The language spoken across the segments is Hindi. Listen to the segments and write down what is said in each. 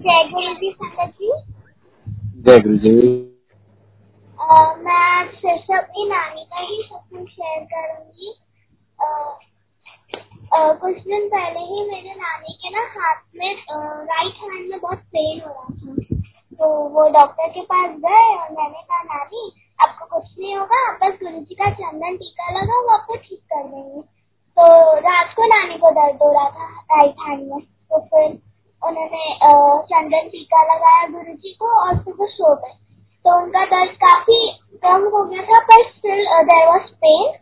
जय गुरु जी संगत जी। जय गुरु जी। मैं फिर अपनी नानी का ही सत्संग शेयर करूँगी। कुछ दिन पहले ही मेरे नानी के ना हाथ में राइट हैंड में बहुत पेन हो रहा था। तो वो डॉक्टर के पास गए और मैंने कहा नानी आपको कुछ नहीं होगा आप बस गुरु जी का चंदन टीका लगाओ वो आपको ठीक कर देंगे। तो रात को नानी को दर्द हो रहा था राइट हैंड में। तो फिर उन्होंने चंदन टीका लगाया गुरु जी को और सुबह सो गए। तो उनका दर्द काफ़ी कम हो गया था पर स्टिल देर वॉज़ पेन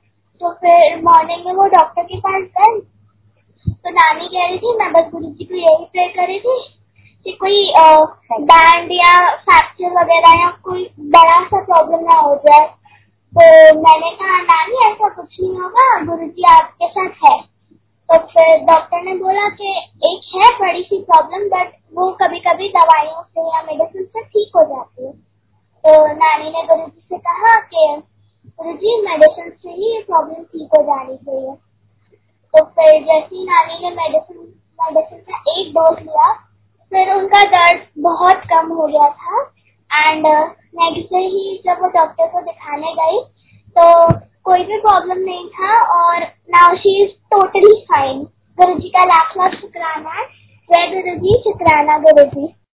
तो फिर मॉर्निंग में वो डॉक्टर के पास गए। तो नानी कह रही थी मैं बस गुरु जी को यही प्रे करी थी कि कोई बैंड या फ्रैक्चर वगैरह या कोई बड़ा सा प्रॉब्लम ना हो जाए। तो मैंने कहा नानी ऐसा कुछ नहीं होगा। गुरु जी फिर डॉक्टर ने बोला कि एक है बड़ी सी प्रॉब्लम बट वो कभी कभी दवाइयों से या मेडिसिन से ठीक हो जाती है। तो नानी ने गुरु जी से कहा कि गुरु जी मेडिसिन से ही ये प्रॉब्लम ठीक हो जानी चाहिए। तो फिर जैसे ही नानी ने मेडिसिन मेडिसिन का एक डोज लिया, फिर उनका दर्द बहुत कम हो गया था। एंड नेक्स्ट डे ही जब वो डॉक्टर को दिखाने गई तो कोई भी प्रॉब्लम नहीं था और now she is totally fine Guru ji का लाख लाख शुक्राना जय गुरु जी शुक्राना गुरु जी।